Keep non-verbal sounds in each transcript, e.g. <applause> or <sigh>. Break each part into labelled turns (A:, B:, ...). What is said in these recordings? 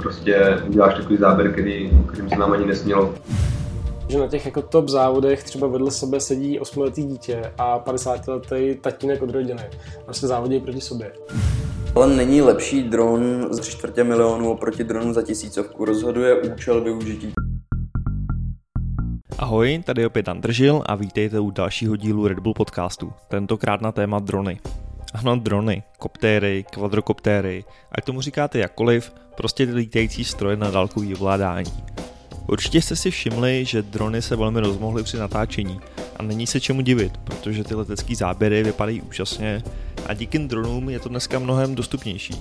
A: prostě uděláš takový záběr, který, kterým se nám ani nesmělo.
B: Že na těch jako top závodech třeba vedle sebe sedí 8-letý dítě a 50-letý tatínek od rodiny. A se závodí proti sobě.
C: Ale není lepší dron za tři čtvrtě milionu oproti dronu za tisícovku. Rozhoduje účel využití.
D: Ahoj, tady opět Andržil a vítejte u dalšího dílu Red Bull podcastu. Tentokrát na téma drony. Ano, drony, koptéry, kvadrokoptéry, ať tomu říkáte jakkoliv, prostě lítající stroje na dálkový ovládání. Určitě jste si všimli, že drony se velmi rozmohly při natáčení a není se čemu divit, protože ty letecké záběry vypadají úžasně a díky dronům je to dneska mnohem dostupnější.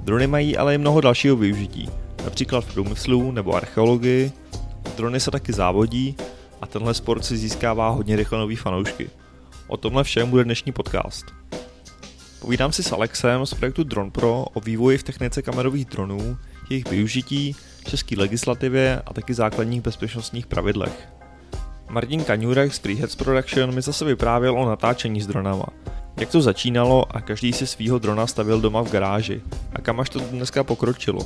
D: Drony mají ale i mnoho dalšího využití, například v průmyslu nebo archeologii. Drony se taky závodí a tenhle sport si získává hodně rychle nový fanoušky. O tomhle všem bude dnešní podcast. Povídám si s Alexem z projektu Drone Pro o vývoji v technice kamerových dronů, jejich využití, české legislativě a taky základních bezpečnostních pravidlech. Martin Kaňurek z Freeheads Production mi zase vyprávěl o natáčení s dronama. Jak to začínalo a každý si svýho drona stavil doma v garáži a kam až to dneska pokročilo.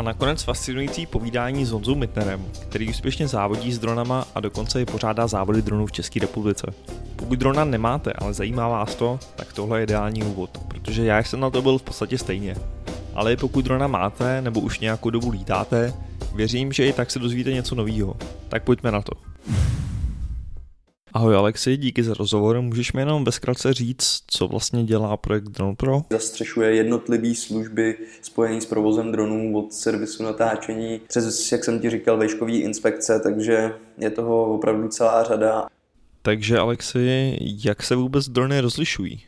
D: A nakonec fascinující povídání s Honzou Mitnerem, který úspěšně závodí s dronama a dokonce i pořádá závody dronů v České republice. Pokud drona nemáte, ale zajímá vás to, tak tohle je ideální úvod, protože já jsem na to byl v podstatě stejně. Ale pokud drona máte nebo už nějakou dobu lítáte, věřím, že i tak se dozvíte něco nového. Tak pojďme na to. Ahoj Alexi, díky za rozhovor. Můžeš mi jenom bezkrátce říct, co vlastně dělá projekt Drone Pro?
C: Zastřešuje jednotlivé služby spojené s provozem dronů od servisu natáčení přes, jak jsem ti říkal, vejškový inspekce, takže je toho opravdu celá řada.
D: Takže Alexi, jak se vůbec drony rozlišují?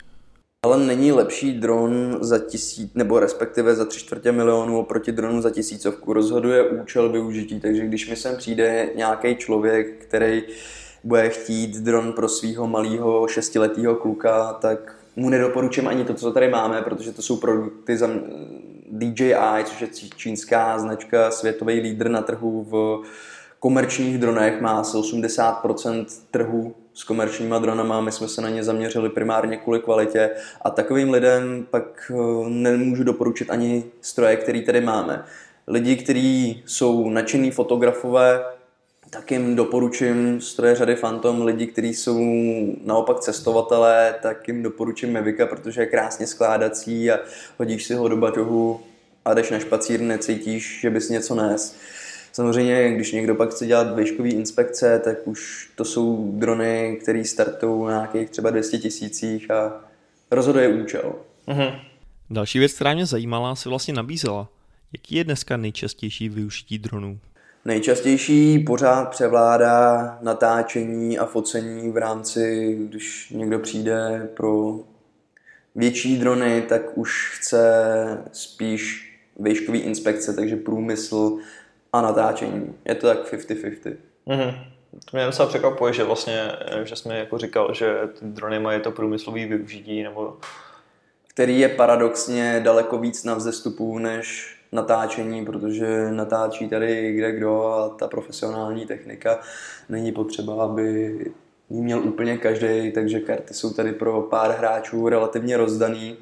C: Ale není lepší dron za tisíc, nebo respektive za tři čtvrtě milionu oproti dronu za tisícovku. Rozhoduje účel využití, takže když mi sem přijde nějaký člověk, který bude chtít dron pro svého malého šestiletého kluka, tak mu nedoporučím ani to, co tady máme, protože to jsou produkty za DJI, což je čínská značka, světový lídr na trhu v komerčních dronech, má asi 80% trhu s komerčníma dronama, my jsme se na ně zaměřili primárně kvůli kvalitě a takovým lidem pak eh, nemůžu doporučit ani stroje, který tady máme. Lidi, kteří jsou nadšený fotografové, tak jim doporučím stroje řady Phantom. Lidi, kteří jsou naopak cestovatelé, tak jim doporučím Mavica, protože je krásně skládací a hodíš si ho do baťohu a jdeš na špacír, necítíš, že bys něco nes. Samozřejmě, když někdo pak chce dělat výškový inspekce, tak už to jsou drony, které startují na nějakých třeba 200 tisících a rozhoduje účel.
D: Mm-hmm. Další věc, která mě zajímala, se vlastně nabízela. Jaký je dneska nejčastější využití dronů?
C: Nejčastější pořád převládá natáčení a focení v rámci, když někdo přijde pro větší drony, tak už chce spíš výškový inspekce, takže průmysl a natáčení. Je to tak 50-50.
D: Mm-hmm. To mě docela překvapuje, že vlastně, že jsme jako říkal, že ty drony mají to průmyslový využití, nebo...
C: Který je paradoxně daleko víc na vzestupu než natáčení, protože natáčí tady kde kdo a ta profesionální technika není potřeba, aby ji měl úplně každý, takže karty jsou tady pro pár hráčů relativně rozdaný.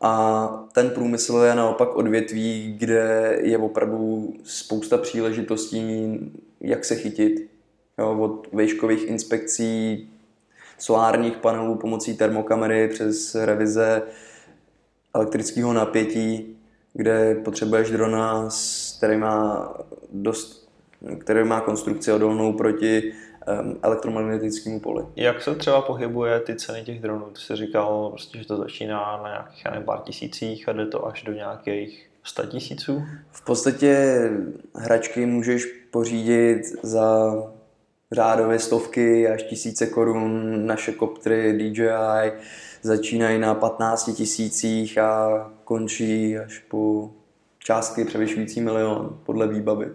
C: A ten průmysl je naopak odvětví, kde je opravdu spousta příležitostí, jak se chytit. Jo, od vejškových inspekcí, solárních panelů pomocí termokamery přes revize elektrického napětí, kde potřebuješ drona, který má dost, který má konstrukci odolnou proti elektromagnetickému poli.
D: Jak se třeba pohybuje ty ceny těch dronů? Ty jsi říkal, prostě, že to začíná na nějakých nevím, pár tisících a jde to až do nějakých 100 tisíců?
C: V podstatě hračky můžeš pořídit za řádově stovky až tisíce korun, naše koptry DJI začínají na 15 tisících a končí až po částky převyšující milion podle výbavy.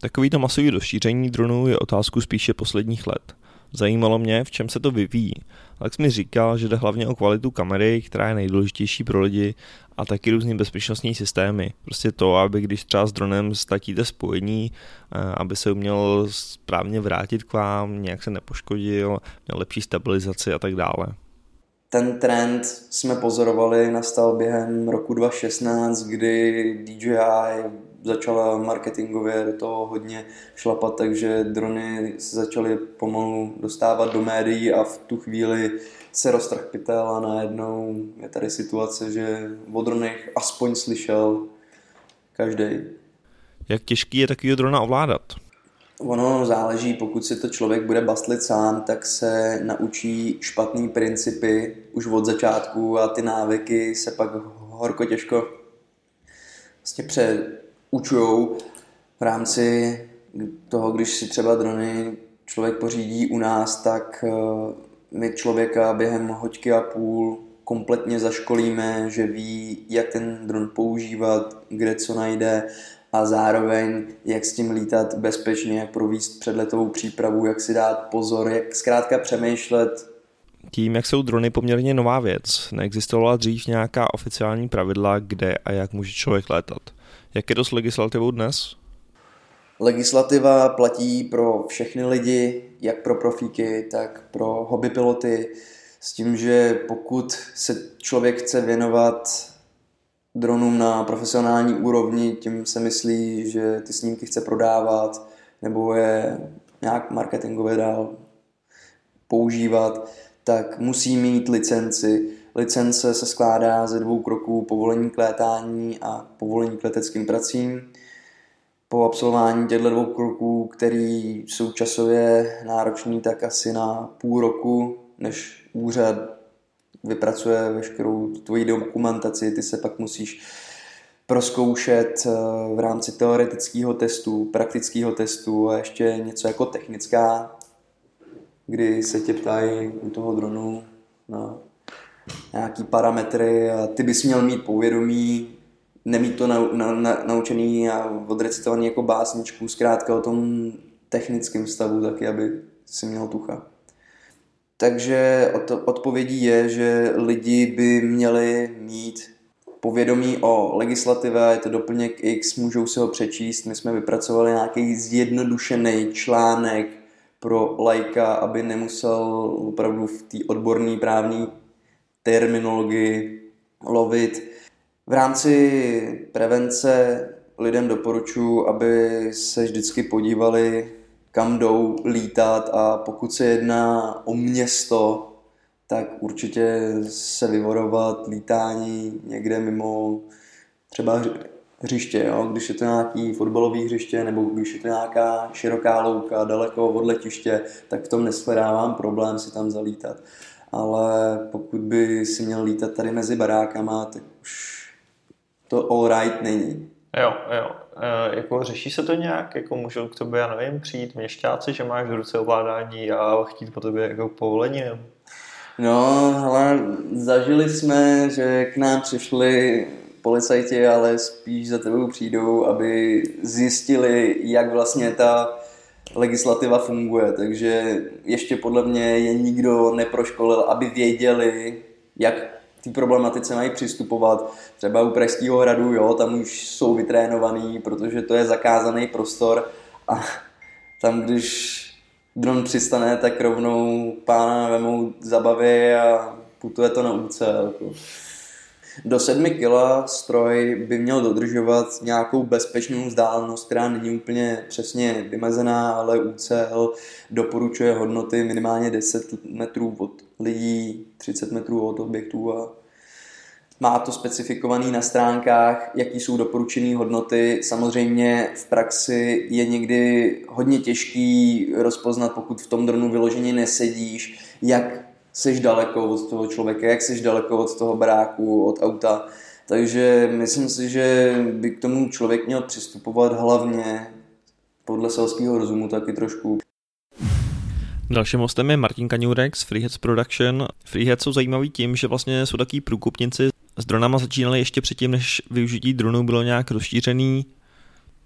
D: Takovýto masový rozšíření dronů je otázku spíše posledních let. Zajímalo mě, v čem se to vyvíjí. Alex mi říkal, že jde hlavně o kvalitu kamery, která je nejdůležitější pro lidi, a taky různý bezpečnostní systémy. Prostě to, aby když třeba s dronem ztratíte spojení, eh, aby se uměl správně vrátit k vám, nějak se nepoškodil, měl lepší stabilizaci a tak dále.
C: Ten trend jsme pozorovali, nastal během roku 2016, kdy DJI začala marketingově do toho hodně šlapat, takže drony se začaly pomalu dostávat do médií a v tu chvíli se roztrh pytel a najednou je tady situace, že o dronech aspoň slyšel každý.
D: Jak těžký je takový drona ovládat?
C: Ono záleží, pokud si to člověk bude bastlit sám, tak se naučí špatný principy už od začátku a ty návyky se pak horko těžko vlastně přeučujou v rámci toho, když si třeba drony člověk pořídí u nás, tak eh, my člověka během hoďky a půl kompletně zaškolíme, že ví, jak ten dron používat, kde co najde a zároveň jak s tím lítat bezpečně, jak províst předletovou přípravu, jak si dát pozor, jak zkrátka přemýšlet.
D: Tím, jak jsou drony poměrně nová věc, neexistovala dřív nějaká oficiální pravidla, kde a jak může člověk létat. Jak je to s legislativou dnes?
C: Legislativa platí pro všechny lidi, jak pro profíky, tak pro hobby piloty, s tím, že pokud se člověk chce věnovat dronům na profesionální úrovni, tím se myslí, že ty snímky chce prodávat nebo je nějak marketingově dál používat, tak musí mít licenci. Licence se skládá ze dvou kroků povolení k létání a povolení k leteckým pracím. Po absolvování těchto dvou kroků, který jsou časově náročný, tak asi na půl roku, než úřad vypracuje veškerou tvoji dokumentaci, ty se pak musíš proskoušet eh, v rámci teoretického testu, praktického testu a ještě něco jako technická, kdy se tě ptají u toho dronu na nějaký parametry a ty bys měl mít povědomí, nemít to na, na, na, naučený a odrecitovaný jako básničku, zkrátka o tom technickém stavu taky, aby si měl tucha. Takže odpovědí je, že lidi by měli mít povědomí o legislativě, je to doplněk X, můžou si ho přečíst. My jsme vypracovali nějaký zjednodušený článek pro lajka, aby nemusel opravdu v té odborné právní terminologii lovit. V rámci prevence lidem doporučuji, aby se vždycky podívali kam jdou lítat a pokud se jedná o město, tak určitě se vyvorovat lítání někde mimo třeba hřiště, jo? když je to nějaký fotbalový hřiště nebo když je to nějaká široká louka daleko od letiště, tak v tom neshledávám problém si tam zalítat. Ale pokud by si měl lítat tady mezi barákama, tak už to all right není.
E: Jo, jo. E, jako řeší se to nějak? Jako můžou k tobě, já nevím, přijít měšťáci, že máš v ruce ovládání a chtít po tobě jako povolení? Nebo?
C: No, ale zažili jsme, že k nám přišli policajti, ale spíš za tebou přijdou, aby zjistili, jak vlastně ta legislativa funguje. Takže ještě podle mě je nikdo neproškolil, aby věděli, jak té problematice mají přistupovat. Třeba u Pražského hradu, jo, tam už jsou vytrénovaný, protože to je zakázaný prostor a tam, když dron přistane, tak rovnou pána vemou zabavy a putuje to na úcel. Jako. Do 7 kg stroj by měl dodržovat nějakou bezpečnou vzdálenost, která není úplně přesně vymezená, ale UCL doporučuje hodnoty minimálně 10 metrů od lidí, 30 metrů od objektů a má to specifikovaný na stránkách, jaký jsou doporučené hodnoty. Samozřejmě v praxi je někdy hodně těžký rozpoznat, pokud v tom dronu vyloženě nesedíš, jak seš daleko od toho člověka, jak seš daleko od toho baráku, od auta. Takže myslím si, že by k tomu člověk měl přistupovat hlavně podle selského rozumu taky trošku.
D: Dalším hostem je Martin Kaňurek z Freeheads Production. Freeheads jsou zajímavý tím, že vlastně jsou takový průkupníci. S dronama začínali ještě předtím, než využití dronů bylo nějak rozšířený.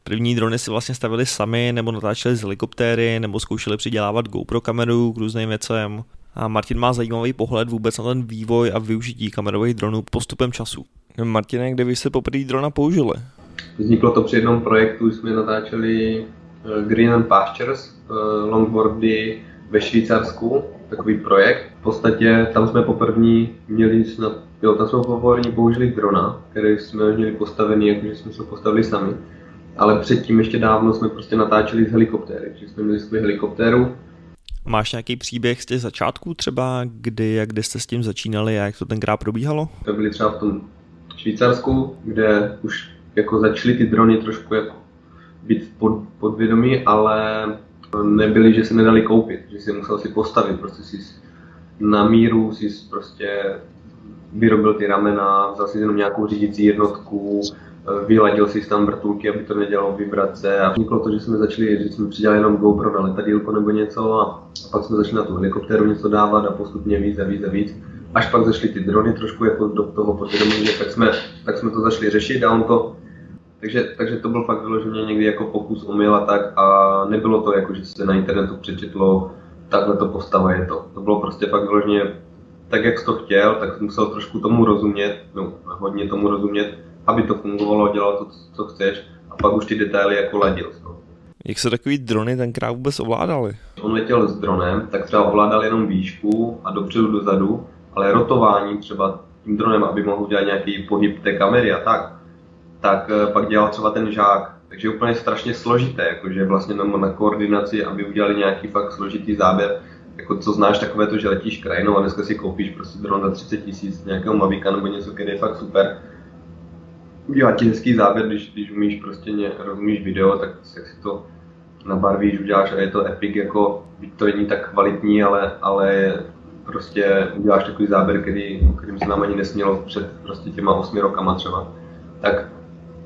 D: První drony si vlastně stavili sami, nebo natáčeli z helikoptéry, nebo zkoušeli přidělávat GoPro kameru k různým věcem. A Martin má zajímavý pohled vůbec na ten vývoj a využití kamerových dronů postupem času. Martine, kde vy jste poprvé drona použili?
A: Vzniklo to při jednom projektu, jsme natáčeli eh, Green and Pastures, eh, longboardy ve Švýcarsku, takový projekt. V podstatě tam jsme poprvé měli snad, jo, tam jsme poprvé použili drona, který jsme měli postavený, jakože jsme se postavili sami. ale předtím ještě dávno jsme prostě natáčeli z helikoptéry, že jsme měli svůj helikoptéru.
D: Máš nějaký příběh z těch začátků třeba, kdy, jak kdy jste s tím začínali a jak to tenkrát probíhalo?
A: To byli třeba v tom Švýcarsku, kde už jako začaly ty drony trošku jako být pod, podvědomí, ale nebyly, že se nedali koupit, že si musel si postavit, prostě si na míru si prostě vyrobil ty ramena, vzal si jenom nějakou řídící jednotku, vyladil si tam vrtulky, aby to nedělalo vibrace a vzniklo to, že jsme začali, že jsme přidělali jenom GoPro na letadílko nebo něco a, pak jsme začali na tu helikoptéru něco dávat a postupně víc a víc a víc. Až pak zašly ty drony trošku jako do toho podvědomí, tak jsme, tak jsme to začali řešit a on to takže, takže to byl fakt vyloženě někdy jako pokus omyl a tak a nebylo to jako, že se na internetu přečetlo, takhle to postava je to. To bylo prostě fakt vyloženě tak, jak to chtěl, tak musel trošku tomu rozumět, no, hodně tomu rozumět, aby to fungovalo, dělalo to, co chceš a pak už ty detaily jako ladil. No.
D: Jak se takový drony tenkrát vůbec ovládaly?
A: On letěl s dronem, tak třeba ovládal jenom výšku a dopředu dozadu, ale rotování třeba tím dronem, aby mohl udělat nějaký pohyb té kamery a tak, tak eh, pak dělal třeba ten žák. Takže je úplně strašně složité, jakože vlastně na, na koordinaci, aby udělali nějaký fakt složitý záběr, jako co znáš takové to, že letíš krajinou a dneska si koupíš prostě dron za 30 tisíc nějakého Mavica nebo něco, který je fakt super. Udělat ti hezký záběr, když, když umíš prostě ně, rozumíš video, tak, tak si to nabarvíš, uděláš a je to epic, jako byť to není tak kvalitní, ale, ale prostě uděláš takový záběr, který, kterým se nám ani nesmělo před prostě těma osmi rokama třeba. Tak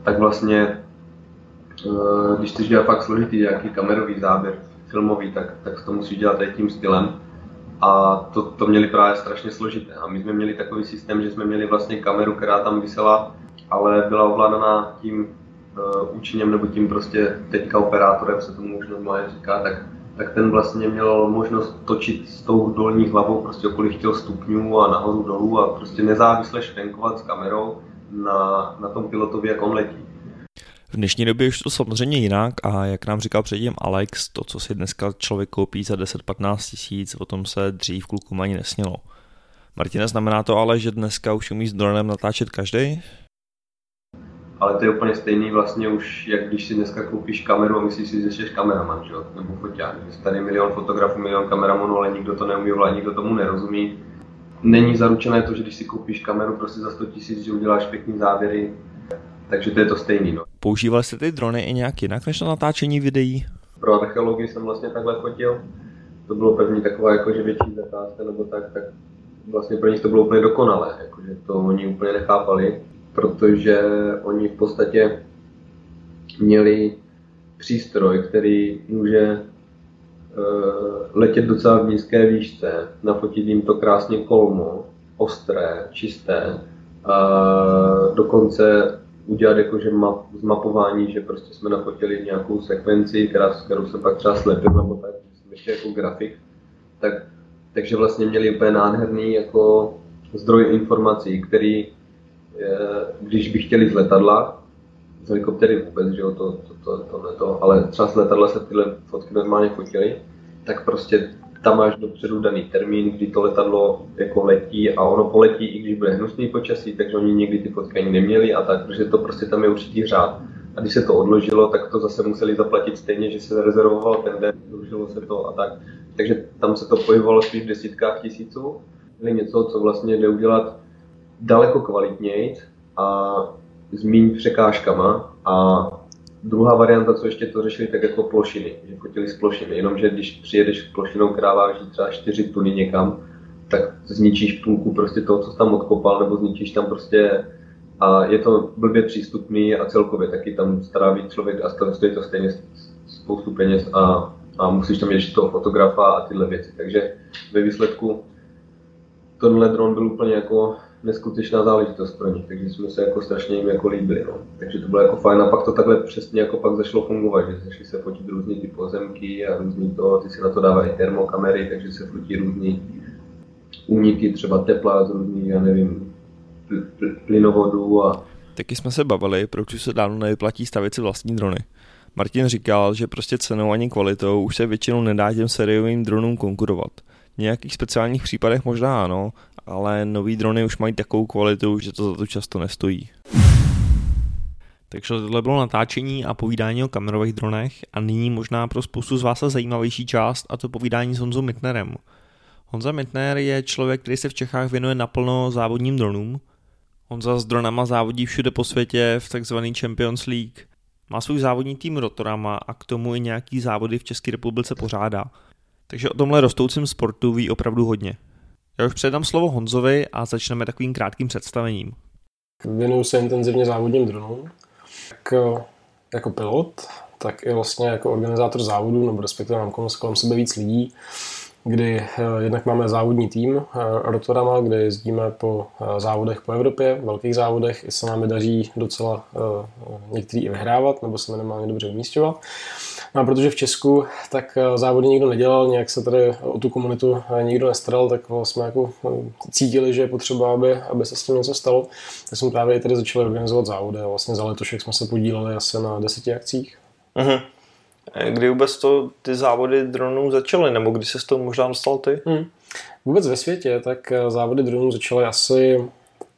A: tak vlastně, eh, když chceš dělat fakt složitý nějaký kamerový záběr, filmový, tak, tak to musíš dělat i tím stylem. A to, to měli právě strašně složité. A my jsme měli takový systém, že jsme měli vlastně kameru, která tam vysela, ale byla ovládaná tím uh, účinněm nebo tím prostě teďka operátorem se tomu už normálně říká, tak, tak ten vlastně měl možnost točit s tou dolní hlavou prostě okolik chtěl stupňů a nahoru dolů a prostě nezávisle špenkovat s kamerou na, na tom pilotovi, jak on letí.
D: V dnešní době už to samozřejmě jinak a jak nám říkal předtím Alex, to, co si dneska člověk koupí za 10-15 tisíc, o tom se dřív klukům ani nesnělo. Martina, znamená to ale, že dneska už umí s dronem natáčet každý?
A: Ale to je úplně stejný vlastně už, jak když si dneska koupíš kameru a myslíš si, že jsi kameraman, že? nebo foťák. Tady milion fotografů, milion kameramanů, ale nikdo to neumí, ale nikdo tomu nerozumí není zaručené to, že když si koupíš kameru prostě za 100 tisíc, že uděláš pěkný záběry, takže to je to stejný. No.
D: Používal jste ty drony i nějak jinak než na natáčení videí?
A: Pro archeologii jsem vlastně takhle fotil. To bylo první taková jakože větší zakázka nebo tak, tak vlastně pro nich to bylo úplně dokonalé, jakože to oni úplně nechápali, protože oni v podstatě měli přístroj, který může Eh, letět docela v nízké výšce, nafotit jim to krásně kolmo, ostré, čisté, a dokonce udělat jakože map, zmapování, že prostě jsme nafotili nějakou sekvenci, která, kterou jsem pak třeba slepil, nebo tak, jsem ještě jako grafik, tak, takže vlastně měli úplně nádherný jako zdroj informací, který, eh, když by chtěli z letadla, z helikoptery vůbec, že jo, to, to, to, to, to, to, ale třeba z letadla se tyhle fotky normálně fotily, tak prostě tam máš dopředu daný termín, kdy to letadlo jako letí a ono poletí, i když bude hnusný počasí, takže oni někdy ty fotky ani neměli a tak, protože to prostě tam je určitý řád. A když se to odložilo, tak to zase museli zaplatit stejně, že se rezervoval ten den, odložilo se to a tak. Takže tam se to pohybovalo spíš v desítkách tisíců. Ili něco, co vlastně jde udělat daleko kvalitněji a s méně překážkama a druhá varianta, co ještě to řešili, tak jako plošiny, že fotili z plošiny, jenomže když přijedeš plošinou, která váží třeba 4 tuny někam, tak zničíš půlku prostě toho, co jsi tam odkopal, nebo zničíš tam prostě a je to blbě přístupný a celkově taky tam stráví člověk a stojí to stejně spoustu peněz a, a musíš tam ještě toho fotografa a tyhle věci. Takže ve výsledku tenhle dron byl úplně jako neskutečná záležitost pro ně, takže jsme se jako strašně jim jako líbili. No. Takže to bylo jako fajn a pak to takhle přesně jako pak zašlo fungovat, že začaly se fotit různý ty pozemky a různý to, ty si na to dávají termokamery, takže se fotí různý úniky třeba tepla z různých, já nevím, pl- pl- plynovodů a
D: Taky jsme se bavili, proč se dávno nevyplatí stavit si vlastní drony. Martin říkal, že prostě cenou ani kvalitou už se většinou nedá těm sériovým dronům konkurovat. Nějakých speciálních případech možná ano, ale nový drony už mají takovou kvalitu, že to za to často nestojí. Takže tohle bylo natáčení a povídání o kamerových dronech a nyní možná pro spoustu z vás a zajímavější část a to povídání s Honzou Mitnerem. Honza Mitner je člověk, který se v Čechách věnuje naplno závodním dronům. Honza s dronama závodí všude po světě v takzvaný Champions League. Má svůj závodní tým Rotorama a k tomu i nějaký závody v České republice pořádá. Takže o tomhle rostoucím sportu ví opravdu hodně. Já už předám slovo Honzovi a začneme takovým krátkým představením.
B: Věnuju se intenzivně závodním dronům. Tak eh, jako pilot, tak i vlastně jako organizátor závodu, nebo respektive mám kolem sebe víc lidí, kdy eh, jednak máme závodní tým eh, Rotorama, kde jezdíme po závodech po Evropě, velkých závodech, i se nám daří docela některý i vyhrávat, nebo se minimálně dobře umístěvat. No a protože v Česku tak eh, závody nikdo nedělal, nějak se tady o tu komunitu eh, nikdo nestaral, tak jsme jako eh, cítili, že je potřeba, aby, aby se s tím něco stalo. Tak jsme právě tady začali organizovat závody a vlastně za letošek jsme se podíleli asi na deseti akcích.
E: Uh-huh. Kdy vůbec to ty závody dronů začaly, nebo kdy se s toho možná dostal ty? Hmm.
B: Vůbec ve světě, tak závody dronů začaly asi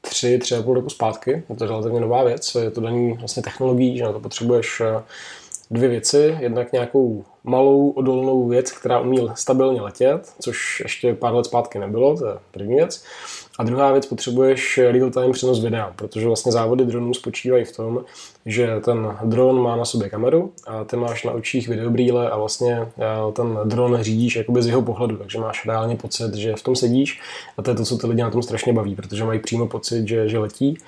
B: tři, tři a půl roku zpátky. Je to relativně nová věc, je to daný vlastně technologií, že na to potřebuješ dvě věci. Jednak nějakou malou odolnou věc, která umí stabilně letět, což ještě pár let zpátky nebylo, to je první věc. A druhá věc, potřebuješ real-time přenos videa, protože vlastně závody dronů spočívají v tom, že ten dron má na sobě kameru a ty máš na očích videobrýle a vlastně eh, ten dron řídíš jakoby z jeho pohledu, takže máš reálně pocit, že v tom sedíš a to je to, co ty lidi na tom strašně baví, protože mají přímo pocit, že, že letí.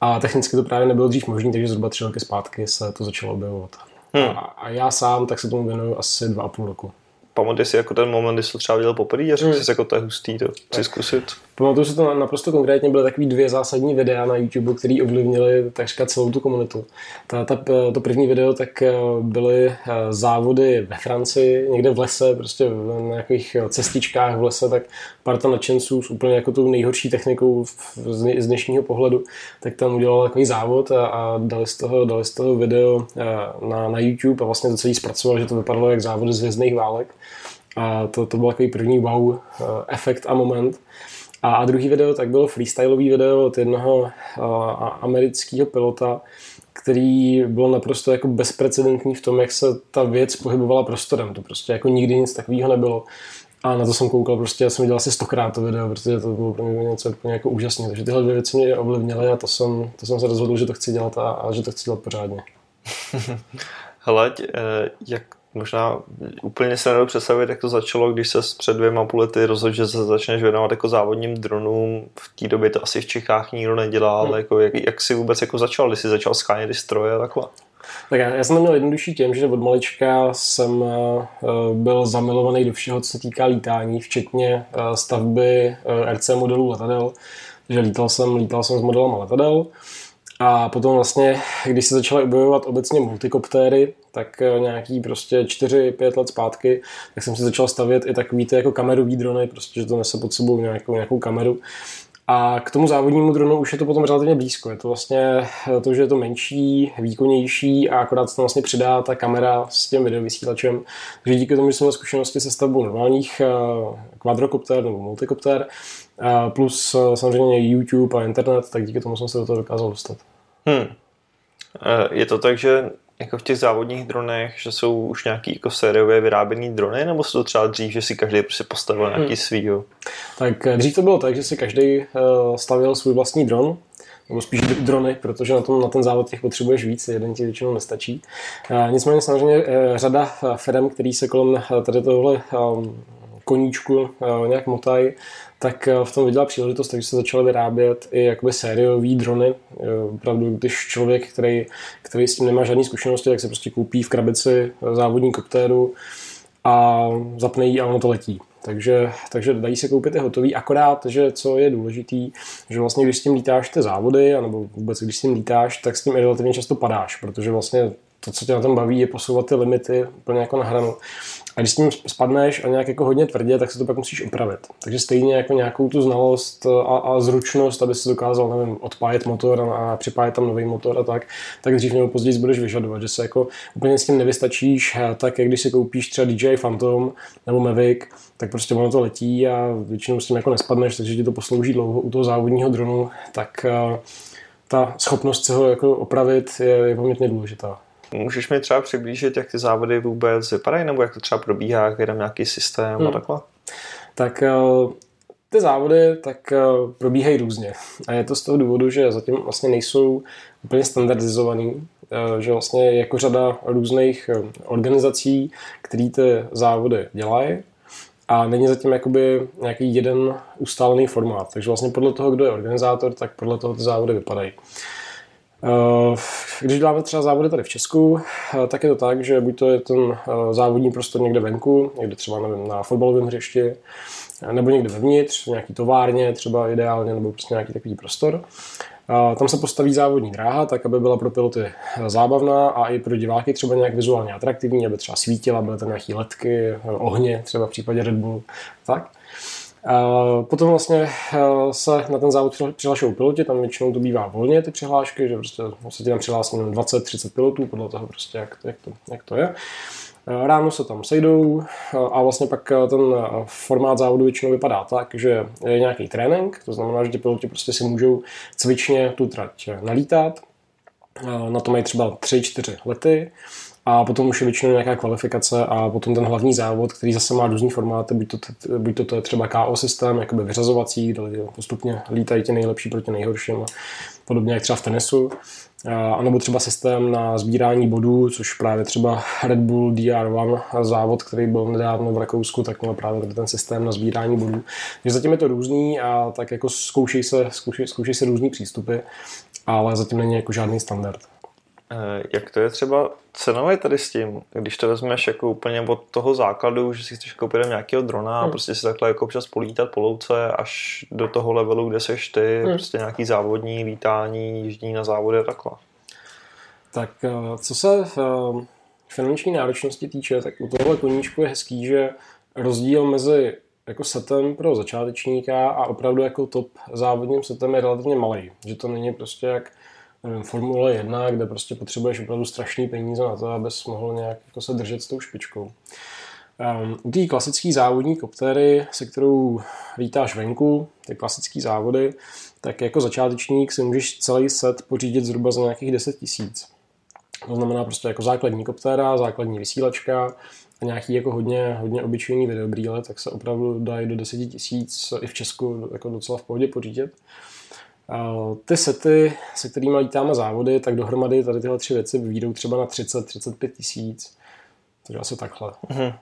B: A technicky to právě nebylo dřív možné, takže zhruba tři roky zpátky se to začalo objevovat. Hmm. A, a já sám tak se tomu věnuju asi dva a půl roku.
E: Pamatuješ si jako ten moment, kdy jsi to třeba viděl poprvé a řekl hmm. jsi, jako to je hustý, to chci zkusit?
B: Pamatuju si to naprosto konkrétně, byly takové dvě zásadní videa na YouTube, které ovlivnily takřka celou tu komunitu. Ta, ta, to první video tak eh, byly eh, závody ve Francii, někde v lese, prostě na nějakých eh, cestičkách v lese, tak parta nadšenců s úplně jako tou nejhorší technikou z, dnešního pohledu, tak tam udělal takový závod a, a dali, z toho, dali z toho video na, na YouTube a vlastně to celý zpracoval, že to vypadalo jak závody z hvězdných válek. A to, to byl takový první wow efekt a moment. A, druhý video tak bylo freestyleový video od jednoho amerického pilota, který byl naprosto jako bezprecedentní v tom, jak se ta věc pohybovala prostorem. To prostě jako nikdy nic takového nebylo. A na to jsem koukal, prostě já jsem viděl asi stokrát to video, protože to bylo pro mě něco úplně jako úžasné. Takže tyhle dvě věci mě ovlivnily a to jsem, to jsem se rozhodl, že to chci dělat a, a že to chci dělat pořádně. <laughs>
E: Hele, eh, jak možná úplně se nedou představit, jak to začalo, když se před dvěma půl lety rozhodl, že se začneš věnovat jako závodním dronům. V té době to asi v Čechách nikdo nedělá, ale hmm. jako, jak, jak jsi vůbec jako začal, když jsi začal schánět ty stroje a takhle?
B: Tak já, já jsem to měl jednodušší tím, že od malička jsem uh, byl zamilovaný do všeho, co se týká lítání, včetně uh, stavby uh, RC modelů letadel. Takže lítal jsem, lítal jsem s modelama letadel. A potom vlastně, když se začaly objevovat obecně multikoptéry, tak eh, nějaký prostě 4-5 let zpátky, tak jsem si začal stavět i takový ty jako kamerový drony, prostě, že to nese pod sebou nějakou, nějakou kameru. A k tomu závodnímu dronu už je to potom relativně blízko. Je to vlastně eh, to, že je to menší, výkonnější a akorát se tam vlastně přidá ta kamera s tím videovysílačem. Takže díky tomu, že jsem měl zkušenosti se stavbou normálních eh, kvadrokopter nebo multikopter, plus samozřejmě YouTube a internet, tak díky tomu jsem se do toho dokázal dostat. Hmm.
E: Je to tak, že jako v těch závodních dronech, že jsou už nějaký jako sériově vyráběný drony, nebo se to třeba dřív, že si každý prostě postavil nějaký hmm. svýho?
B: Tak eh, dřív to bylo tak, že si každý stavil svůj vlastní dron, nebo spíš drony, protože na, tom, na ten závod těch potřebuješ víc, jeden ti většinou nestačí. Nicméně samozřejmě řada firm, který se kolem tady tohle um, koníčku nějak motají, tak v tom viděla příležitost, takže se začaly vyrábět i jakoby sériové drony. Opravdu, když člověk, který, který s tím nemá žádné zkušenosti, tak se prostě koupí v krabici závodní koptéru a zapne ji a ono to letí. Takže, takže dají se koupit i hotový, akorát, že co je důležitý, že vlastně když s tím lítáš ty závody, nebo vůbec když s tím lítáš, tak s tím relativně často padáš, protože vlastně to, co tě na tom baví, je posouvat ty limity úplně jako na hranu. A když s tím spadneš a nějak jako hodně tvrdě, tak se to pak musíš upravit. Takže stejně jako nějakou tu znalost a, a zručnost, aby si dokázal, nevím, odpájet motor a, a připájet tam nový motor a tak, tak dřív nebo později budeš vyžadovat, že se jako úplně s tím nevystačíš, tak jak když si koupíš třeba DJI Phantom nebo Mavic, tak prostě ono to letí a většinou s tím jako nespadneš, takže ti to poslouží dlouho u toho závodního dronu, tak ta schopnost se ho jako opravit je, je poměrně důležitá.
E: Můžeš mi třeba přiblížit, jak ty závody vůbec vypadají, nebo jak to třeba probíhá, jak je tam nějaký systém hmm. a takhle?
B: Tak eh, ty závody tak eh, probíhají různě. A je to z toho důvodu, že zatím vlastně nejsou úplně standardizovaný, eh, že vlastně je jako řada různých organizací, které ty závody dělají a není zatím jakoby nějaký jeden ustálený formát. Takže vlastně podle toho, kdo je organizátor, tak podle toho ty závody vypadají. Eh, když děláme třeba závody tady v Česku, eh, tak je to tak, že buď to je ten eh, závodní prostor někde venku, někde třeba nevím, na fotbalovém hřišti, nebo někde vevnitř, v nějaký továrně třeba ideálně, nebo prostě nějaký takový prostor. Tam se postaví závodní dráha, tak aby byla pro piloty zábavná a i pro diváky třeba nějak vizuálně atraktivní, aby třeba svítila, byly tam nějaké letky, ohně, třeba v případě Red Bull. Tak. Potom vlastně se na ten závod přihlašují piloti, tam většinou to bývá volně ty přihlášky, že prostě se tam přihlásí 20-30 pilotů, podle toho prostě jak, jak, to, jak to je. Ráno se tam sejdou a vlastně pak ten formát závodu většinou vypadá tak, že je nějaký trénink, to znamená, že ty piloti prostě si můžou cvičně tu trať nalítat. Na to mají třeba 3-4 lety. A potom už je většinou nějaká kvalifikace a potom ten hlavní závod, který zase má různý formáty, buď to, buď to, to je třeba KO systém, jakoby vyřazovací, postupně lítají ti nejlepší proti nejhorším, podobně jak třeba v tenisu, a nebo třeba systém na sbírání bodů, což právě třeba Red Bull DR1 závod, který byl nedávno v Rakousku, tak měl právě ten systém na sbírání bodů. Takže zatím je to různý a tak jako zkoušej se, zkoušej, zkoušej se různý přístupy, ale zatím není jako žádný standard.
E: Eh, jak to je třeba cenově tady s tím, když to vezmeš jako úplně od toho základu, že si chceš koupit nějakého drona a hmm. prostě si takhle jako občas polítat po louce až do toho levelu, kde seš ty, hmm. prostě nějaký závodní lítání, jíždění na závody a takhle.
B: Tak eh, co se eh, finanční náročnosti týče, tak u tohohle koníčku je hezký, že rozdíl mezi jako setem pro začátečníka a opravdu jako top závodním setem je relativně malý. Že to není prostě jak nevím, Formule 1, kde prostě potřebuješ opravdu strašný peníze na to, abys mohl nějak jako se držet s tou špičkou. Um, u té klasické závodní koptéry, se kterou lítáš venku, ty klasické závody, tak jako začátečník si můžeš celý set pořídit zhruba za nějakých 10 tisíc. To znamená prostě jako základní koptéra, základní vysílačka nějaký jako hodně, hodně obyčejný videobrýle, tak se opravdu dají do 10 tisíc i v Česku jako docela v pohodě pořídit. Ty sety, se kterými lítáme závody, tak dohromady tady tyhle tři věci vyjdou třeba na 30-35 tisíc. Takže asi takhle.
E: Mhm.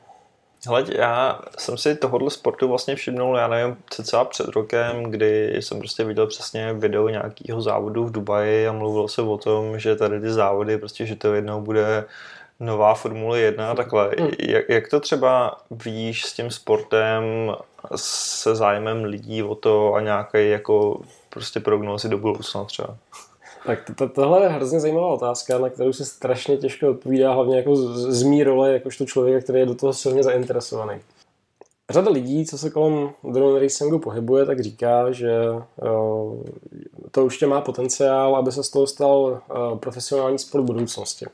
E: Hele, já jsem si tohohle sportu vlastně všimnul, já nevím, cca před rokem, kdy jsem prostě viděl přesně video nějakého závodu v Dubaji a mluvilo se o tom, že tady ty závody, prostě, že to jednou bude nová Formule 1 a takhle. Mm. Jak, jak to třeba vidíš s tím sportem, se zájmem lidí o to a nějaké jako prostě prognózy do budoucna třeba?
B: Tak to, to, tohle je hrozně zajímavá otázka, na kterou se strašně těžko odpovídá, hlavně jako z, z mý role, jakožto člověka, který je do toho silně zainteresovaný. Řada lidí, co se kolem drone racingu pohybuje, tak říká, že uh, to určitě má potenciál, aby se z toho stal uh, profesionální sport budoucnosti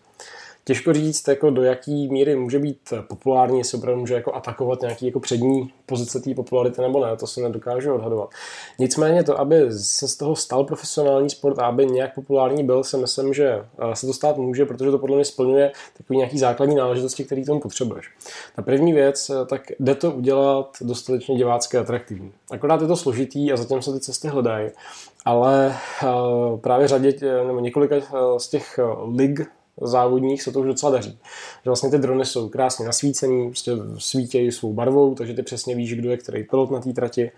B: těžko říct, jako do jaký míry může být populární, jestli opravdu může jako atakovat nějaký jako přední pozice té popularity nebo ne, to se nedokážu odhadovat. Nicméně to, aby se z toho stal profesionální sport a aby nějak populární byl, si myslím, že eh, se to stát může, protože to podle mě splňuje takový nějaký základní náležitosti, který tomu potřebuješ. Ta první věc, eh, tak jde to udělat dostatečně divácky atraktivní. Akorát je to složitý a zatím se ty cesty hledají, ale eh, právě řadě nebo několika z těch lig závodních se to už docela daří. Že vlastně ty drony jsou krásně nasvícený, prostě svítějí svou barvou, takže ty přesně víš, kdo je který pilot na té trati.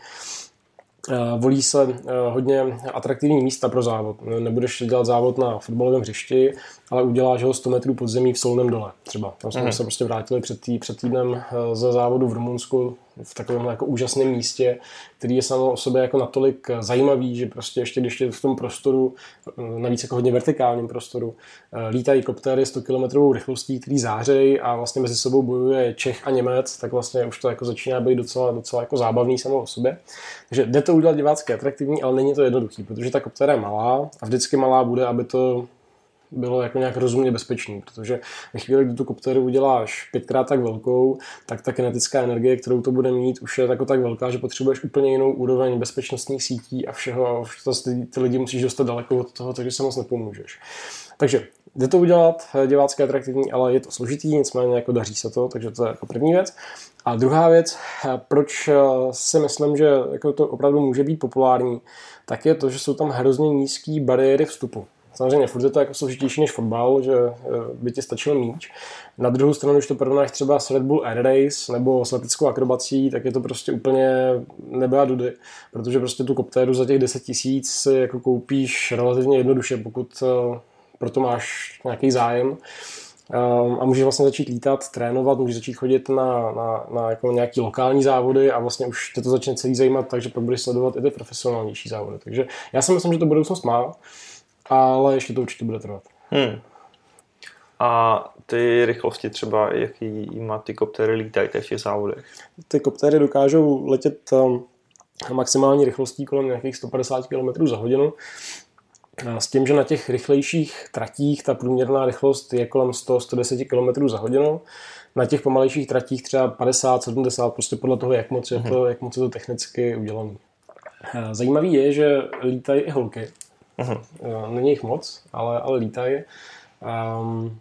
B: Eh, volí se eh, hodně atraktivní místa pro závod. Nebudeš dělat závod na fotbalovém hřišti, ale uděláš ho 100 metrů pod zemí v Solném dole třeba. Tam jsme mm. se prostě vrátili před, tý, před týdnem eh, ze závodu v Rumunsku v takovém jako úžasném místě, který je samo o sobě jako natolik zajímavý, že prostě ještě když je v tom prostoru, navíc jako hodně vertikálním prostoru, lítají koptéry 100 km rychlostí, který zářejí a vlastně mezi sebou bojuje Čech a Němec, tak vlastně už to jako začíná být docela, docela jako zábavný samo o sobě. Takže jde to udělat divácky atraktivní, ale není to jednoduchý, protože ta koptéra je malá a vždycky malá bude, aby to bylo jako nějak rozumně bezpečný, protože ve chvíli, kdy tu kopteru uděláš pětkrát tak velkou, tak ta kinetická energie, kterou to bude mít, už je jako tak velká, že potřebuješ úplně jinou úroveň bezpečnostních sítí a všeho. To ty, ty lidi musíš dostat daleko od toho, takže se moc nepomůžeš. Takže jde to udělat divácky atraktivní, ale je to složitý, nicméně jako daří se to, takže to je jako první věc. A druhá věc, proč si myslím, že jako to opravdu může být populární, tak je to, že jsou tam hrozně nízké bariéry vstupu. Samozřejmě furt je to jako složitější než fotbal, že eh, by ti stačil míč. Na druhou stranu, když to porovnáš třeba s Red Bull Air Race nebo s leteckou akrobací, tak je to prostě úplně nebe a dudy, protože prostě tu koptéru za těch 10 tisíc si jako koupíš relativně jednoduše, pokud eh, proto máš nějaký zájem. Um, a můžeš vlastně začít lítat, trénovat, můžeš začít chodit na, na, na jako nějaký lokální závody a vlastně už tě to začne celý zajímat, takže pak budeš sledovat i ty profesionálnější závody. Takže já si myslím, že to budoucnost má, ale ještě to určitě bude trvat. Hmm.
E: A ty rychlosti třeba, jaký má ty koptery lítají v těch závodech?
B: Ty koptery dokážou letět um, maximální rychlostí kolem nějakých 150 km za hodinu. S tím, že na těch rychlejších tratích ta průměrná rychlost je kolem 100-110 km za hodinu, na těch pomalejších tratích třeba 50-70, prostě podle toho, jak moc je to, mhm. jak moc je to technicky udělané. Zajímavý je, že lítají i holky. Uh-huh. Není jich moc, ale, ale lítají. Um,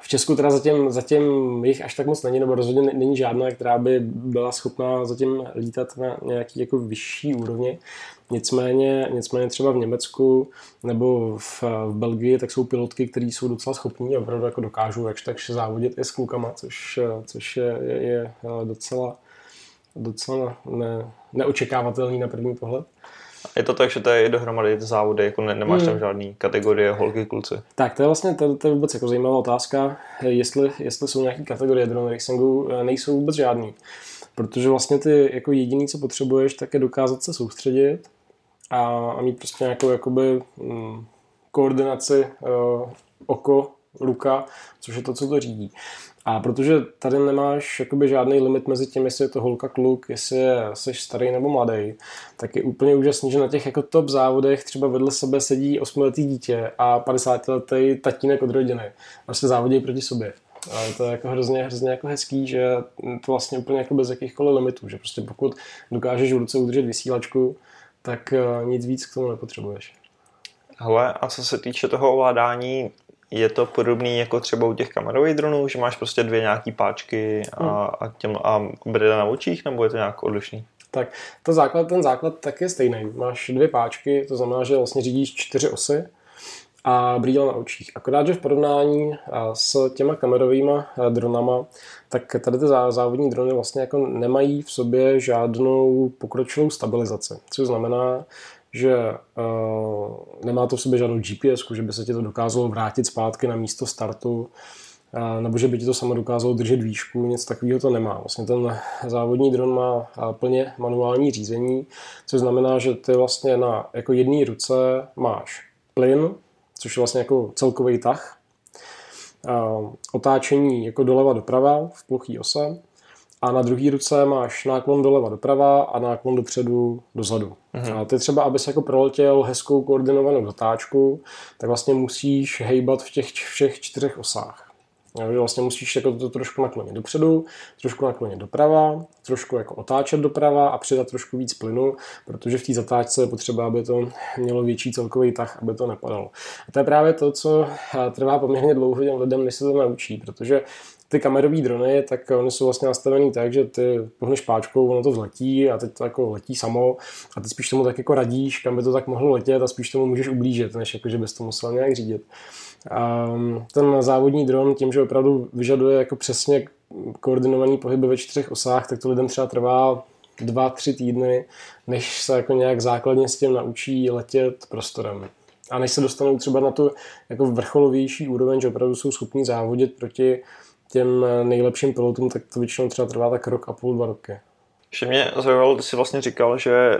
B: v Česku teda zatím, zatím jich až tak moc není, nebo rozhodně není žádná, která by byla schopná zatím lítat na nějaký jako vyšší úrovni. Nicméně, nicméně třeba v Německu nebo v, v Belgii, tak jsou pilotky, které jsou docela schopní a opravdu jako dokážou jakž tak závodit i s klukama, což, což je, je, je docela, docela ne, neočekávatelný na první pohled.
E: Je to tak, že to je dohromady závody, jako ne, nemáš hmm. tam žádný kategorie holky, kluci.
B: Tak to je vlastně to, to je vůbec jako zajímavá otázka, jestli, jestli jsou nějaké kategorie drone racingu, nejsou vůbec žádný. Protože vlastně ty jako jediný, co potřebuješ, tak je dokázat se soustředit a, a mít prostě nějakou jakoby mm, koordinaci uh, oko, ruka, což je to, co to řídí. A protože tady nemáš jakoby žádný limit mezi tím, jestli je to holka, kluk, jestli je, jsi starý nebo mladý, tak je úplně úžasný, že na těch jako top závodech třeba vedle sebe sedí 8-letý dítě a 50-letý tatínek od rodiny se závodí proti sobě. A je to jako hrozně, hrozně jako hezký, že to vlastně úplně jako bez jakýchkoliv limitů, že prostě pokud dokážeš v ruce udržet vysílačku, tak eh, nic víc k tomu nepotřebuješ.
E: Hele, a co se týče toho ovládání, je to podobný jako třeba u těch kamerových dronů, že máš prostě dvě nějaký páčky a, hmm. a, těm, a brýle na očích, nebo je to nějak odlišný?
B: Tak to základ, ten základ tak je stejný. Máš dvě páčky, to znamená, že vlastně řídíš čtyři osy a brýle na očích. Akorát, že v porovnání s těma kamerovými dronama, tak tady ty závodní drony vlastně jako nemají v sobě žádnou pokročilou stabilizaci. Což znamená, že uh, nemá to v sobě žádnou GPS, že by se ti to dokázalo vrátit zpátky na místo startu, uh, nebo že by ti to samo dokázalo držet výšku, nic takového to nemá. Vlastně ten závodní dron má uh, plně manuální řízení, což znamená, že ty vlastně na jako jedné ruce máš plyn, což je vlastně jako celkový tah, uh, otáčení jako doleva doprava v plochý ose, a na druhé ruce máš náklon doleva doprava a náklon dopředu dozadu. Mm-hmm. A ty třeba, abys jako proletěl hezkou koordinovanou zatáčku, tak vlastně musíš hejbat v těch všech čtyřech osách. Jo, vlastně musíš jako to trošku naklonit dopředu, trošku naklonit doprava, trošku jako otáčet doprava a přidat trošku víc plynu, protože v té zatáčce je potřeba, aby to mělo větší celkový tah, aby to nepadalo. A to je právě to, co trvá poměrně dlouho těm lidem, než se to naučí, protože ty kamerové drony, tak oni jsou vlastně nastavený tak, že ty pohneš páčkou, ono to vzletí a teď to jako letí samo a ty spíš tomu tak jako radíš, kam by to tak mohlo letět a spíš tomu můžeš ublížit, než jako, že bys to musel nějak řídit. A ten závodní dron tím, že opravdu vyžaduje jako přesně koordinovaný pohyby ve čtyřech osách, tak to lidem třeba trvá dva, tři týdny, než se jako nějak základně s tím naučí letět prostorem. A než se dostanou třeba na tu jako vrcholovější úroveň, že opravdu jsou schopní závodit proti těm nejlepším pilotům, tak to většinou třeba trvá tak rok a půl, dva roky.
E: Ještě mě zajímalo, ty jsi vlastně říkal, že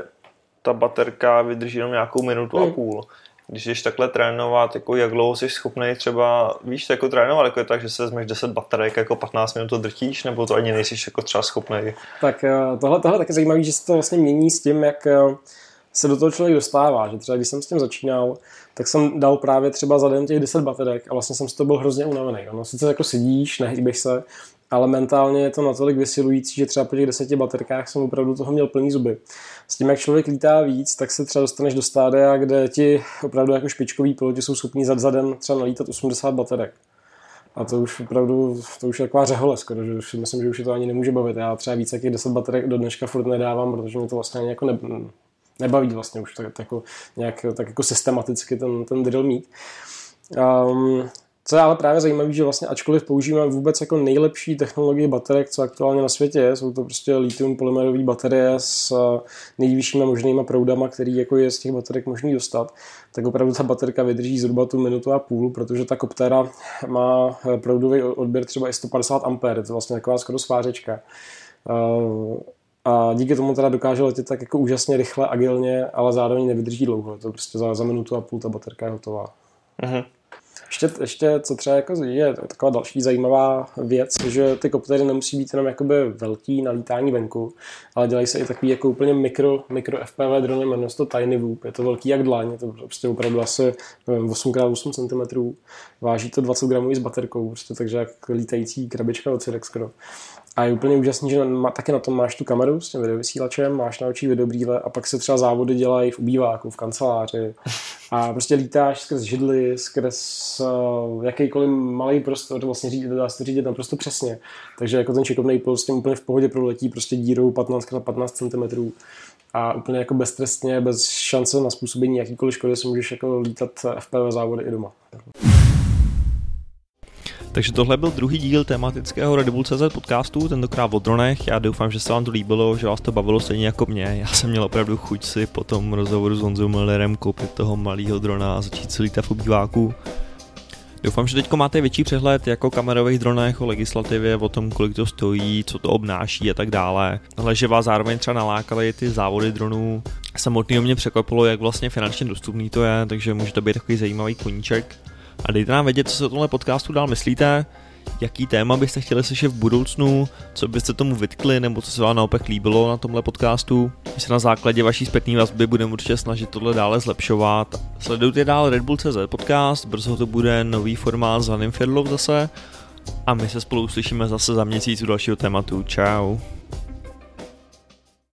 E: ta baterka vydrží jenom nějakou minutu hmm. a půl. Když jdeš takhle trénovat, jako jak dlouho jsi schopný třeba, víš, jako trénovat, jako je tak, že se vezmeš 10 baterek, jako 15 minut to drtíš, nebo to ani nejsi jako třeba schopný?
B: Tak eh, tohle, tohle taky zajímavé, že se to vlastně mění s tím, jak eh, se do toho člověk dostává, že třeba když jsem s tím začínal, tak jsem dal právě třeba za den těch 10 baterek a vlastně jsem z toho byl hrozně unavený. No, sice jako sedíš, nehýbeš se, ale mentálně je to natolik vysilující, že třeba po těch deseti baterkách jsem opravdu toho měl plný zuby. S tím, jak člověk lítá víc, tak se třeba dostaneš do stádia, kde ti opravdu jako špičkoví piloti jsou schopni za, za den třeba nalítat 80 baterek. A to už opravdu, to už je taková řehole skoro, že už myslím, že už je to ani nemůže bavit. Já třeba více jak 10 baterek do dneška furt nedávám, protože mi to vlastně ani jako ne, nebaví vlastně už tak, tak, jako, nějak, tak jako systematicky ten, ten drill mít. Um, co je ale právě zajímavé, že vlastně ačkoliv používáme vůbec jako nejlepší technologii baterek, co aktuálně na světě je, jsou to prostě lithium polymerové baterie s eh, nejvyššíma možnýma proudama, který jako je z těch baterek možný dostat, tak opravdu ta baterka vydrží zhruba tu minutu a půl, protože ta Koptera má eh, proudový odběr třeba i 150 A, to je vlastně taková skoro svářečka. A díky tomu teda dokáže letět tak jako úžasně rychle, agilně, ale zároveň nevydrží dlouho. To prostě za, za minutu a půl ta baterka je hotová. Uh-huh. Ještě, ještě co třeba jako je taková další zajímavá věc, že ty koptery nemusí být jenom jakoby velký na lítání venku, ale dělají se i takový jako úplně mikro, mikro FPV drony, jmenuje se to Tiny Whoop, je to velký jak dlaň, je to prostě opravdu asi nevím, 8x8 cm, váží to 20 gramů s baterkou, prostě, takže jak lítající krabička od Cirex skoro. A je úplně úžasný, že na, taky na tom máš tu kameru s tím videovysílačem, máš na očích videobrýle a pak se třeba závody dělají v ubýváku, v kanceláři. A prostě lítáš skrz židly, skrz uh, jakýkoliv malý prostor, to vlastně řídit, dá se to řídit naprosto přesně. Takže jako ten šikovný pil s tím úplně v pohodě proletí prostě dírou 15 x 15 cm a úplně jako beztrestně, bez šance na způsobení jakýkoliv škody si můžeš jako lítat FPV závody i doma.
D: Takže tohle byl druhý díl tematického Red Bull CZ podcastu, tentokrát o dronech. Já doufám, že se vám to líbilo, že vás to bavilo stejně jako mě. Já jsem měl opravdu chuť si po tom rozhovoru s Honzou Millerem koupit toho malého drona a začít si lítat v obýváku. Doufám, že teď máte větší přehled jako kamerových dronech, o legislativě, o tom, kolik to stojí, co to obnáší a tak dále. Ale že vás zároveň třeba nalákaly ty závody dronů. Samotný mě překvapilo, jak vlastně finančně dostupný to je, takže může to být takový zajímavý koníček. A dejte nám vědět, co se o tomhle podcastu dál myslíte, jaký téma byste chtěli slyšet v budoucnu, co byste tomu vytkli, nebo co se vám naopak líbilo na tomhle podcastu. My se na základě vaší zpětné vazby budeme určitě snažit tohle dále zlepšovat. Sledujte dál Red Bull CZ podcast, brzo to bude nový formát s Hanem zase a my se spolu uslyšíme zase za měsíc u dalšího tématu. Ciao.